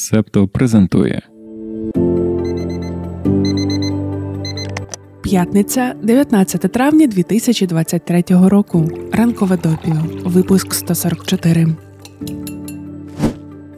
Септо презентує П'ятниця, 19 травня 2023 року. Ранкове допіо. Випуск 144.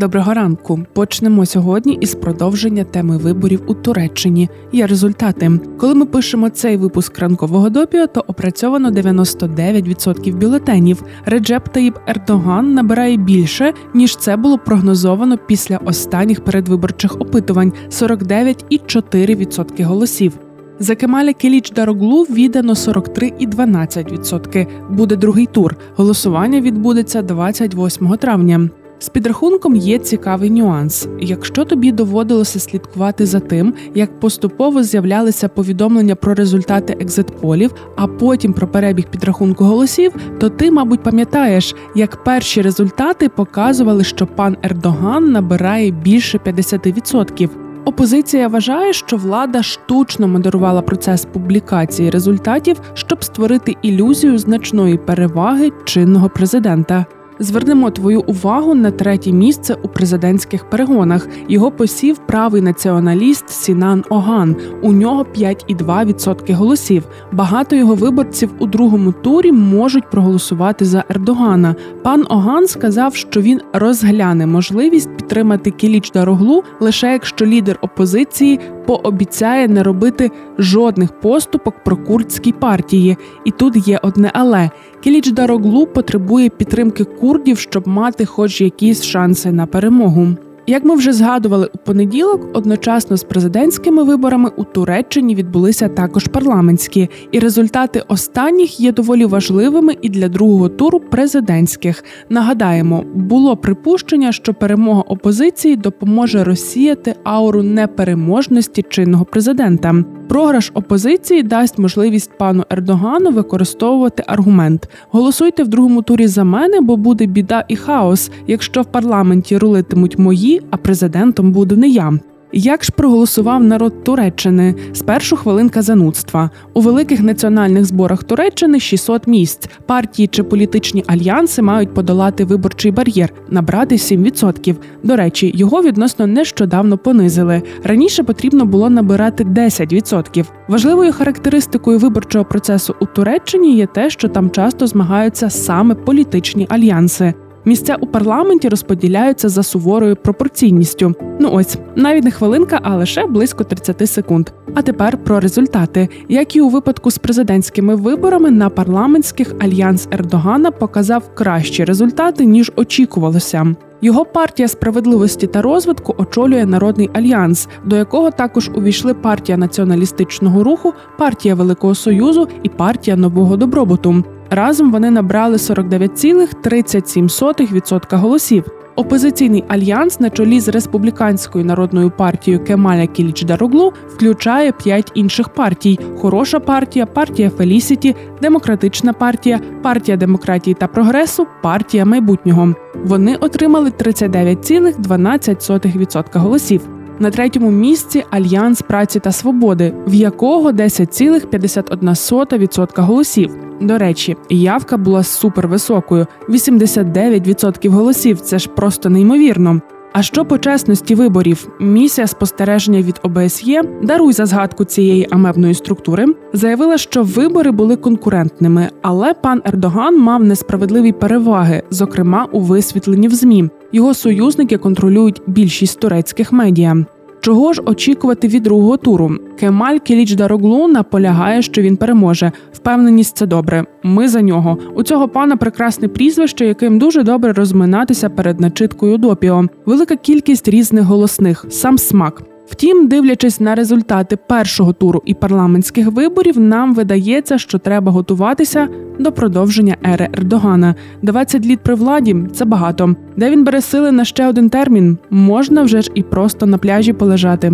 Доброго ранку. Почнемо сьогодні із продовження теми виборів у Туреччині. Є результати. Коли ми пишемо цей випуск ранкового допіо, то опрацьовано 99% бюлетенів. Реджеп Таїб Ердоган набирає більше ніж це було прогнозовано після останніх передвиборчих опитувань 49,4% голосів. За Кемаля Келіч Дароглу віддано 43,12%. Буде другий тур. Голосування відбудеться 28 травня. З підрахунком є цікавий нюанс. Якщо тобі доводилося слідкувати за тим, як поступово з'являлися повідомлення про результати екзитполів, а потім про перебіг підрахунку голосів, то ти, мабуть, пам'ятаєш, як перші результати показували, що пан Ердоган набирає більше 50%. Опозиція вважає, що влада штучно модерувала процес публікації результатів, щоб створити ілюзію значної переваги чинного президента. Звернемо твою увагу на третє місце у президентських перегонах. Його посів правий націоналіст Сінан Оган. У нього 5,2% голосів. Багато його виборців у другому турі можуть проголосувати за Ердогана. Пан Оган сказав, що він розгляне можливість підтримати Кіліч Дароглу лише якщо лідер опозиції пообіцяє не робити жодних поступок про курдській партії. І тут є одне але Кіліч Дароглу потребує підтримки курдів, щоб мати хоч якісь шанси на перемогу. Як ми вже згадували у понеділок, одночасно з президентськими виборами у Туреччині відбулися також парламентські, і результати останніх є доволі важливими і для другого туру президентських. Нагадаємо, було припущення, що перемога опозиції допоможе розсіяти ауру непереможності чинного президента. Програш опозиції дасть можливість пану Ердогану використовувати аргумент: голосуйте в другому турі за мене, бо буде біда і хаос, якщо в парламенті рулитимуть мої, а президентом буду не я. Як ж проголосував народ Туреччини? Спершу хвилинка занудства у великих національних зборах Туреччини 600 місць. Партії чи політичні альянси мають подолати виборчий бар'єр, набрати 7%. До речі, його відносно нещодавно понизили. Раніше потрібно було набирати 10%. Важливою характеристикою виборчого процесу у Туреччині є те, що там часто змагаються саме політичні альянси. Місця у парламенті розподіляються за суворою пропорційністю. Ну ось навіть не хвилинка, а лише близько 30 секунд. А тепер про результати, як і у випадку з президентськими виборами на парламентських альянс Ердогана показав кращі результати ніж очікувалося. Його партія справедливості та розвитку очолює народний альянс, до якого також увійшли партія націоналістичного руху, партія Великого Союзу і партія нового добробуту. Разом вони набрали 49,37% голосів. Опозиційний альянс на чолі з республіканською народною партією Кемаля Кіліч Дароглу включає п'ять інших партій: Хороша партія, партія Фелісіті, Демократична партія, партія демократії та прогресу, партія майбутнього. Вони отримали 39,12% голосів. На третьому місці Альянс праці та свободи, в якого 10,51% голосів. До речі, явка була супервисокою: 89% голосів. Це ж просто неймовірно. А що по чесності виборів? Місія спостереження від ОБСЄ даруй за згадку цієї амебної структури, заявила, що вибори були конкурентними, але пан Ердоган мав несправедливі переваги, зокрема у висвітленні в змі. Його союзники контролюють більшість турецьких медіа. Чого ж очікувати від другого туру? Кемаль Келіч Дароглу наполягає, що він переможе. Впевненість це добре. Ми за нього. У цього пана прекрасне прізвище, яким дуже добре розминатися перед начиткою допіо. Велика кількість різних голосних, сам смак. Втім, дивлячись на результати першого туру і парламентських виборів, нам видається, що треба готуватися до продовження ери Ердогана. 20 літ при владі це багато. Де він бере сили на ще один термін? Можна вже ж і просто на пляжі полежати.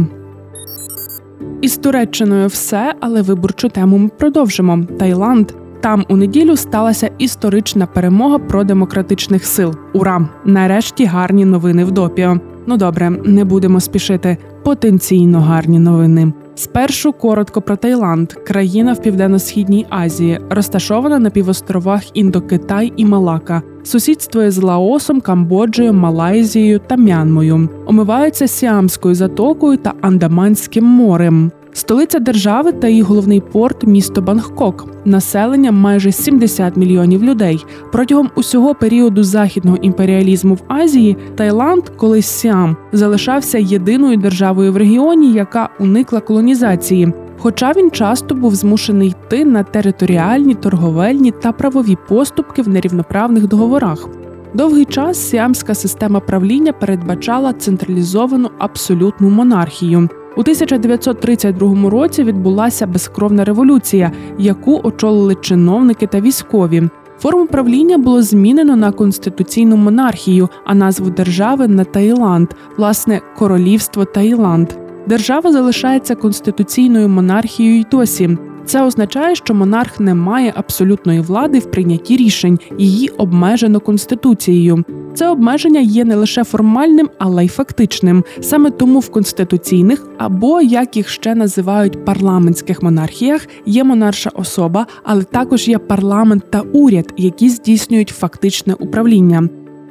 Із Туреччиною все, але виборчу тему ми продовжимо. Таїланд. Там у неділю сталася історична перемога продемократичних сил. Ура! Нарешті гарні новини в допіо. Ну добре, не будемо спішити. Потенційно гарні новини. Спершу коротко про Таїланд, країна в південно-східній Азії, розташована на півостровах Індокитай і Малака, сусідствує з Лаосом, Камбоджею, Малайзією та Мянмою, омиваються Сіамською затокою та Андаманським морем. Столиця держави та її головний порт місто Бангкок. Населення майже 70 мільйонів людей. Протягом усього періоду західного імперіалізму в Азії Таїланд, колись Сіам, залишався єдиною державою в регіоні, яка уникла колонізації. Хоча він часто був змушений йти на територіальні, торговельні та правові поступки в нерівноправних договорах. Довгий час сіамська система правління передбачала централізовану абсолютну монархію. У 1932 році відбулася безкровна революція, яку очолили чиновники та військові. Форму правління було змінено на конституційну монархію, а назву держави на Таїланд, власне, королівство Таїланд. Держава залишається конституційною монархією й досі. Це означає, що монарх не має абсолютної влади в прийнятті рішень, її обмежено конституцією. Це обмеження є не лише формальним, але й фактичним. Саме тому в конституційних або як їх ще називають парламентських монархіях є монарша особа, але також є парламент та уряд, які здійснюють фактичне управління.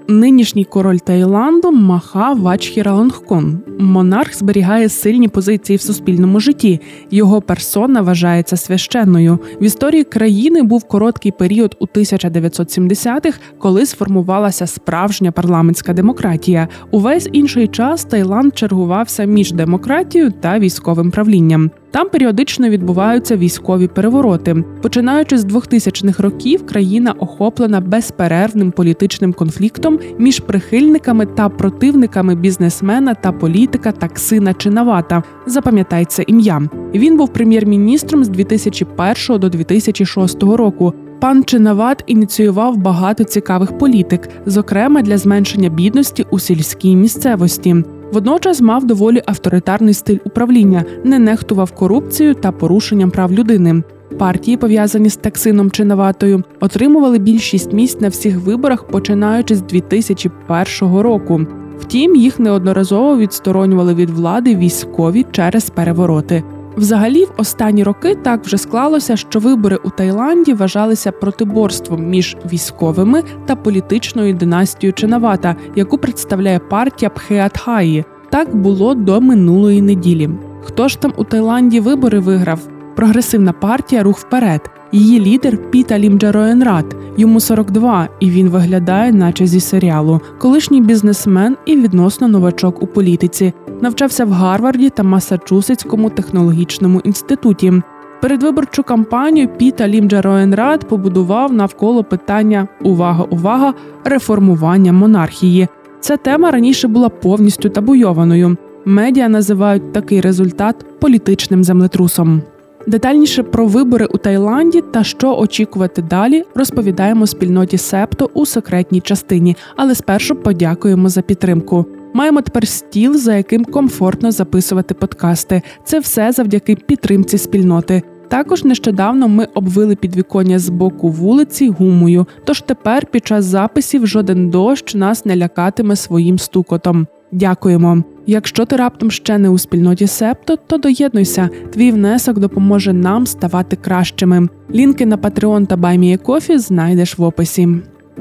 Нинішній король Таїланду Маха Вачхіралонгкон. Монарх зберігає сильні позиції в суспільному житті. Його персона вважається священною. В історії країни був короткий період у 1970-х, коли сформувалася справжня парламентська демократія. Увесь інший час Таїланд чергувався між демократією та військовим правлінням. Там періодично відбуваються військові перевороти. Починаючи з 2000-х років, країна охоплена безперервним політичним конфліктом між прихильниками та противниками бізнесмена та політика Таксина Чинавата. Запам'ятай ім'я. Він був прем'єр-міністром з 2001 до 2006 року. Пан Чинават ініціював багато цікавих політик, зокрема для зменшення бідності у сільській місцевості. Водночас мав доволі авторитарний стиль управління, не нехтував корупцією та порушенням прав людини. Партії, пов'язані з таксином чи Наватою, отримували більшість місць на всіх виборах, починаючи з 2001 року. Втім, їх неодноразово відсторонювали від влади військові через перевороти. Взагалі, в останні роки так вже склалося, що вибори у Таїланді вважалися протиборством між військовими та політичною династією Ченавата, яку представляє партія Пхеатхаї. Так було до минулої неділі. Хто ж там у Таїланді вибори виграв? Прогресивна партія Рух вперед. Її лідер Піта Лімджароенрат. Йому 42, і він виглядає, наче зі серіалу. Колишній бізнесмен і відносно новачок у політиці. Навчався в Гарварді та Масачусетському технологічному інституті. Передвиборчу кампанію Піта Лімджароенрат побудував навколо питання Увага, увага! реформування монархії. Ця тема раніше була повністю табуйованою. Медіа називають такий результат політичним землетрусом. Детальніше про вибори у Таїланді та що очікувати далі, розповідаємо спільноті Септо у секретній частині, але спершу подякуємо за підтримку. Маємо тепер стіл, за яким комфортно записувати подкасти. Це все завдяки підтримці спільноти. Також нещодавно ми обвили підвіконня з боку вулиці гумою. Тож тепер під час записів жоден дощ нас не лякатиме своїм стукотом. Дякуємо. Якщо ти раптом ще не у спільноті Септо, то доєднуйся. Твій внесок допоможе нам ставати кращими. Лінки на Patreon та BuyMeACoffee знайдеш в описі.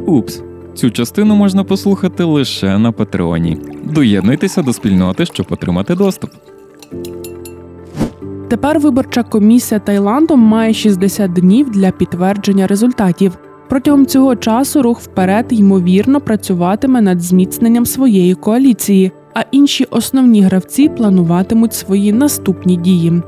Упс, цю частину можна послухати лише на Патреоні. Доєднуйтеся до спільноти, щоб отримати доступ. Тепер виборча комісія Таїланду має 60 днів для підтвердження результатів. Протягом цього часу рух вперед ймовірно працюватиме над зміцненням своєї коаліції, а інші основні гравці плануватимуть свої наступні дії.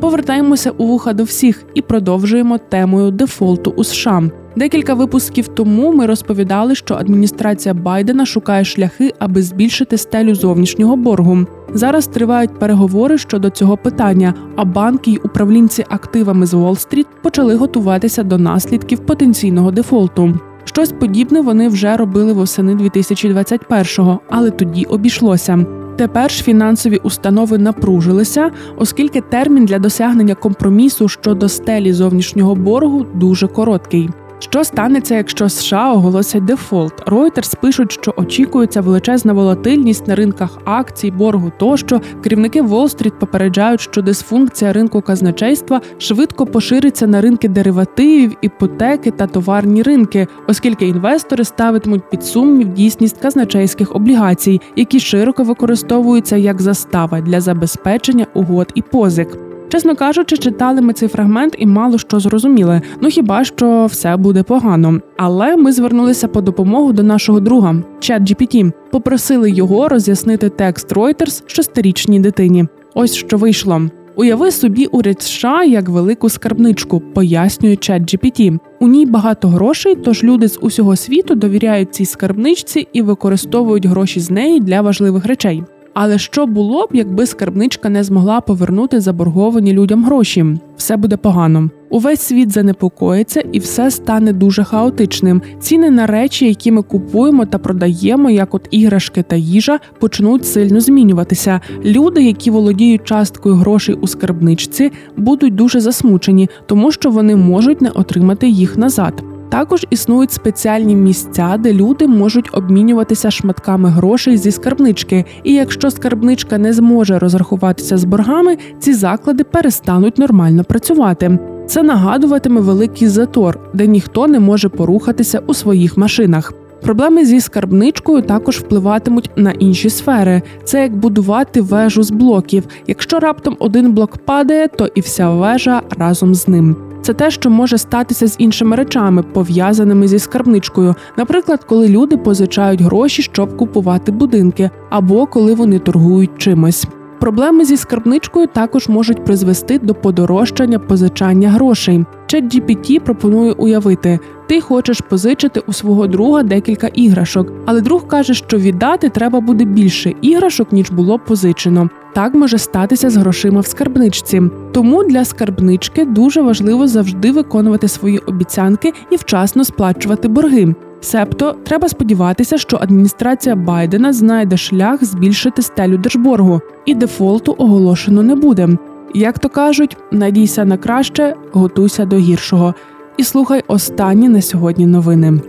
Повертаємося у вуха до всіх і продовжуємо темою дефолту у США. Декілька випусків тому ми розповідали, що адміністрація Байдена шукає шляхи, аби збільшити стелю зовнішнього боргу. Зараз тривають переговори щодо цього питання, а банки й управлінці активами з Уолл-стріт почали готуватися до наслідків потенційного дефолту. Щось подібне вони вже робили восени 2021-го, але тоді обійшлося. Тепер ж фінансові установи напружилися, оскільки термін для досягнення компромісу щодо стелі зовнішнього боргу дуже короткий. Що станеться, якщо США оголосять дефолт? Reuters пишуть, що очікується величезна волатильність на ринках акцій, боргу тощо. Керівники Уолл-стріт попереджають, що дисфункція ринку казначейства швидко пошириться на ринки деривативів, іпотеки та товарні ринки, оскільки інвестори ставитимуть під сумнів дійсність казначейських облігацій, які широко використовуються як застава для забезпечення угод і позик. Чесно кажучи, читали ми цей фрагмент і мало що зрозуміли. Ну хіба що все буде погано. Але ми звернулися по допомогу до нашого друга ChatGPT. попросили його роз'яснити текст Reuters шестирічній дитині. Ось що вийшло. Уяви собі уряд США як велику скарбничку, пояснює ChatGPT. У ній багато грошей, тож люди з усього світу довіряють цій скарбничці і використовують гроші з неї для важливих речей. Але що було б, якби скарбничка не змогла повернути заборговані людям гроші? Все буде погано. Увесь світ занепокоїться і все стане дуже хаотичним. Ціни на речі, які ми купуємо та продаємо, як от іграшки та їжа, почнуть сильно змінюватися. Люди, які володіють часткою грошей у скарбничці, будуть дуже засмучені, тому що вони можуть не отримати їх назад. Також існують спеціальні місця, де люди можуть обмінюватися шматками грошей зі скарбнички. І якщо скарбничка не зможе розрахуватися з боргами, ці заклади перестануть нормально працювати. Це нагадуватиме великий затор, де ніхто не може порухатися у своїх машинах. Проблеми зі скарбничкою також впливатимуть на інші сфери. Це як будувати вежу з блоків. Якщо раптом один блок падає, то і вся вежа разом з ним. Це те, що може статися з іншими речами, пов'язаними зі скарбничкою, наприклад, коли люди позичають гроші, щоб купувати будинки, або коли вони торгують чимось. Проблеми зі скарбничкою також можуть призвести до подорожчання позичання грошей. ChatGPT пропонує уявити: ти хочеш позичити у свого друга декілька іграшок, але друг каже, що віддати треба буде більше іграшок, ніж було позичено. Так може статися з грошима в скарбничці. Тому для скарбнички дуже важливо завжди виконувати свої обіцянки і вчасно сплачувати борги. Себто треба сподіватися, що адміністрація Байдена знайде шлях збільшити стелю держборгу, і дефолту оголошено не буде. Як то кажуть, надійся на краще, готуйся до гіршого. І слухай останні на сьогодні новини.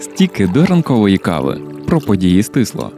Стіки до ранкової кави про події стисло.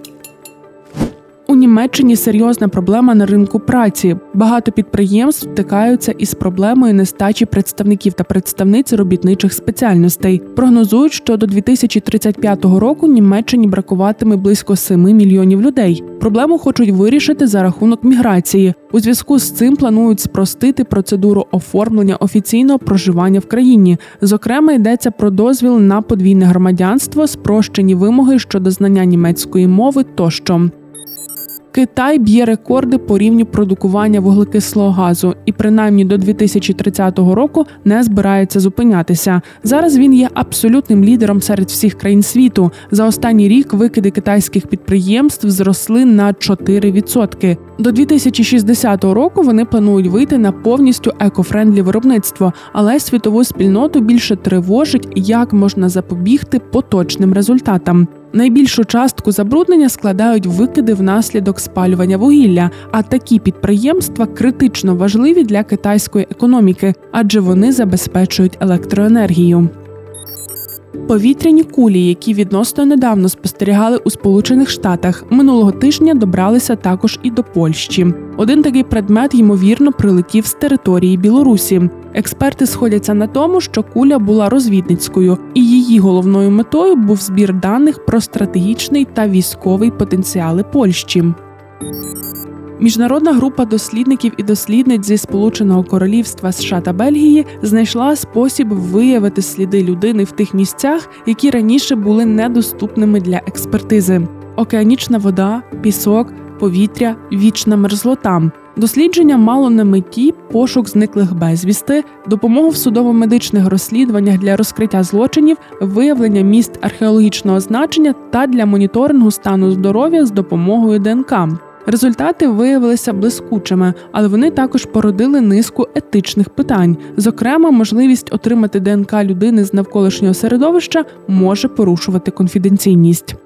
Німеччині серйозна проблема на ринку праці. Багато підприємств стикаються із проблемою нестачі представників та представниць робітничих спеціальностей. Прогнозують, що до 2035 року Німеччині бракуватиме близько 7 мільйонів людей. Проблему хочуть вирішити за рахунок міграції. У зв'язку з цим планують спростити процедуру оформлення офіційного проживання в країні. Зокрема, йдеться про дозвіл на подвійне громадянство, спрощені вимоги щодо знання німецької мови тощо. Китай б'є рекорди по рівню продукування вуглекислого газу і, принаймні до 2030 року, не збирається зупинятися. Зараз він є абсолютним лідером серед всіх країн світу. За останній рік викиди китайських підприємств зросли на 4%. До 2060 року вони планують вийти на повністю eco-friendly виробництво, але світову спільноту більше тривожить, як можна запобігти поточним результатам. Найбільшу частку забруднення складають викиди внаслідок спалювання вугілля, а такі підприємства критично важливі для китайської економіки, адже вони забезпечують електроенергію. Повітряні кулі, які відносно недавно спостерігали у Сполучених Штатах, минулого тижня добралися також і до Польщі. Один такий предмет ймовірно прилетів з території Білорусі. Експерти сходяться на тому, що куля була розвідницькою, і її головною метою був збір даних про стратегічний та військовий потенціали Польщі. Міжнародна група дослідників і дослідниць зі Сполученого Королівства США та Бельгії знайшла спосіб виявити сліди людини в тих місцях, які раніше були недоступними для експертизи: океанічна вода, пісок, повітря, вічна мерзлота. Дослідження мало на меті пошук зниклих безвісти, допомогу в судово-медичних розслідуваннях для розкриття злочинів, виявлення міст археологічного значення та для моніторингу стану здоров'я з допомогою ДНК. Результати виявилися блискучими, але вони також породили низку етичних питань. Зокрема, можливість отримати ДНК людини з навколишнього середовища може порушувати конфіденційність.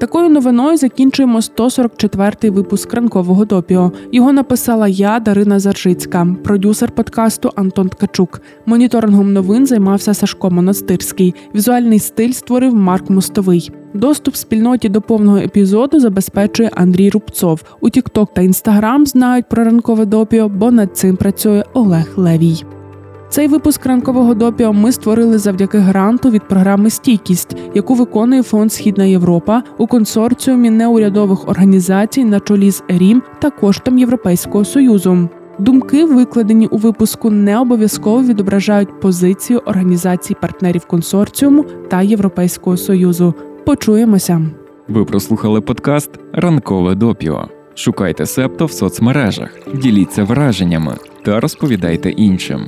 Такою новиною закінчуємо 144-й випуск ранкового допіо. Його написала я, Дарина Заржицька, продюсер подкасту Антон Ткачук. Моніторингом новин займався Сашко Монастирський. Візуальний стиль створив Марк Мостовий. Доступ спільноті до повного епізоду забезпечує Андрій Рубцов. У TikTok та Instagram знають про ранкове допіо, бо над цим працює Олег Левій. Цей випуск ранкового допіо ми створили завдяки гранту від програми Стійкість, яку виконує фонд Східна Європа у консорціумі неурядових організацій на чолі з ЕРІМ та коштом Європейського союзу. Думки, викладені у випуску, не обов'язково відображають позицію організацій партнерів консорціуму та Європейського союзу. Почуємося. Ви прослухали подкаст Ранкове допіо. Шукайте септо в соцмережах, діліться враженнями та розповідайте іншим.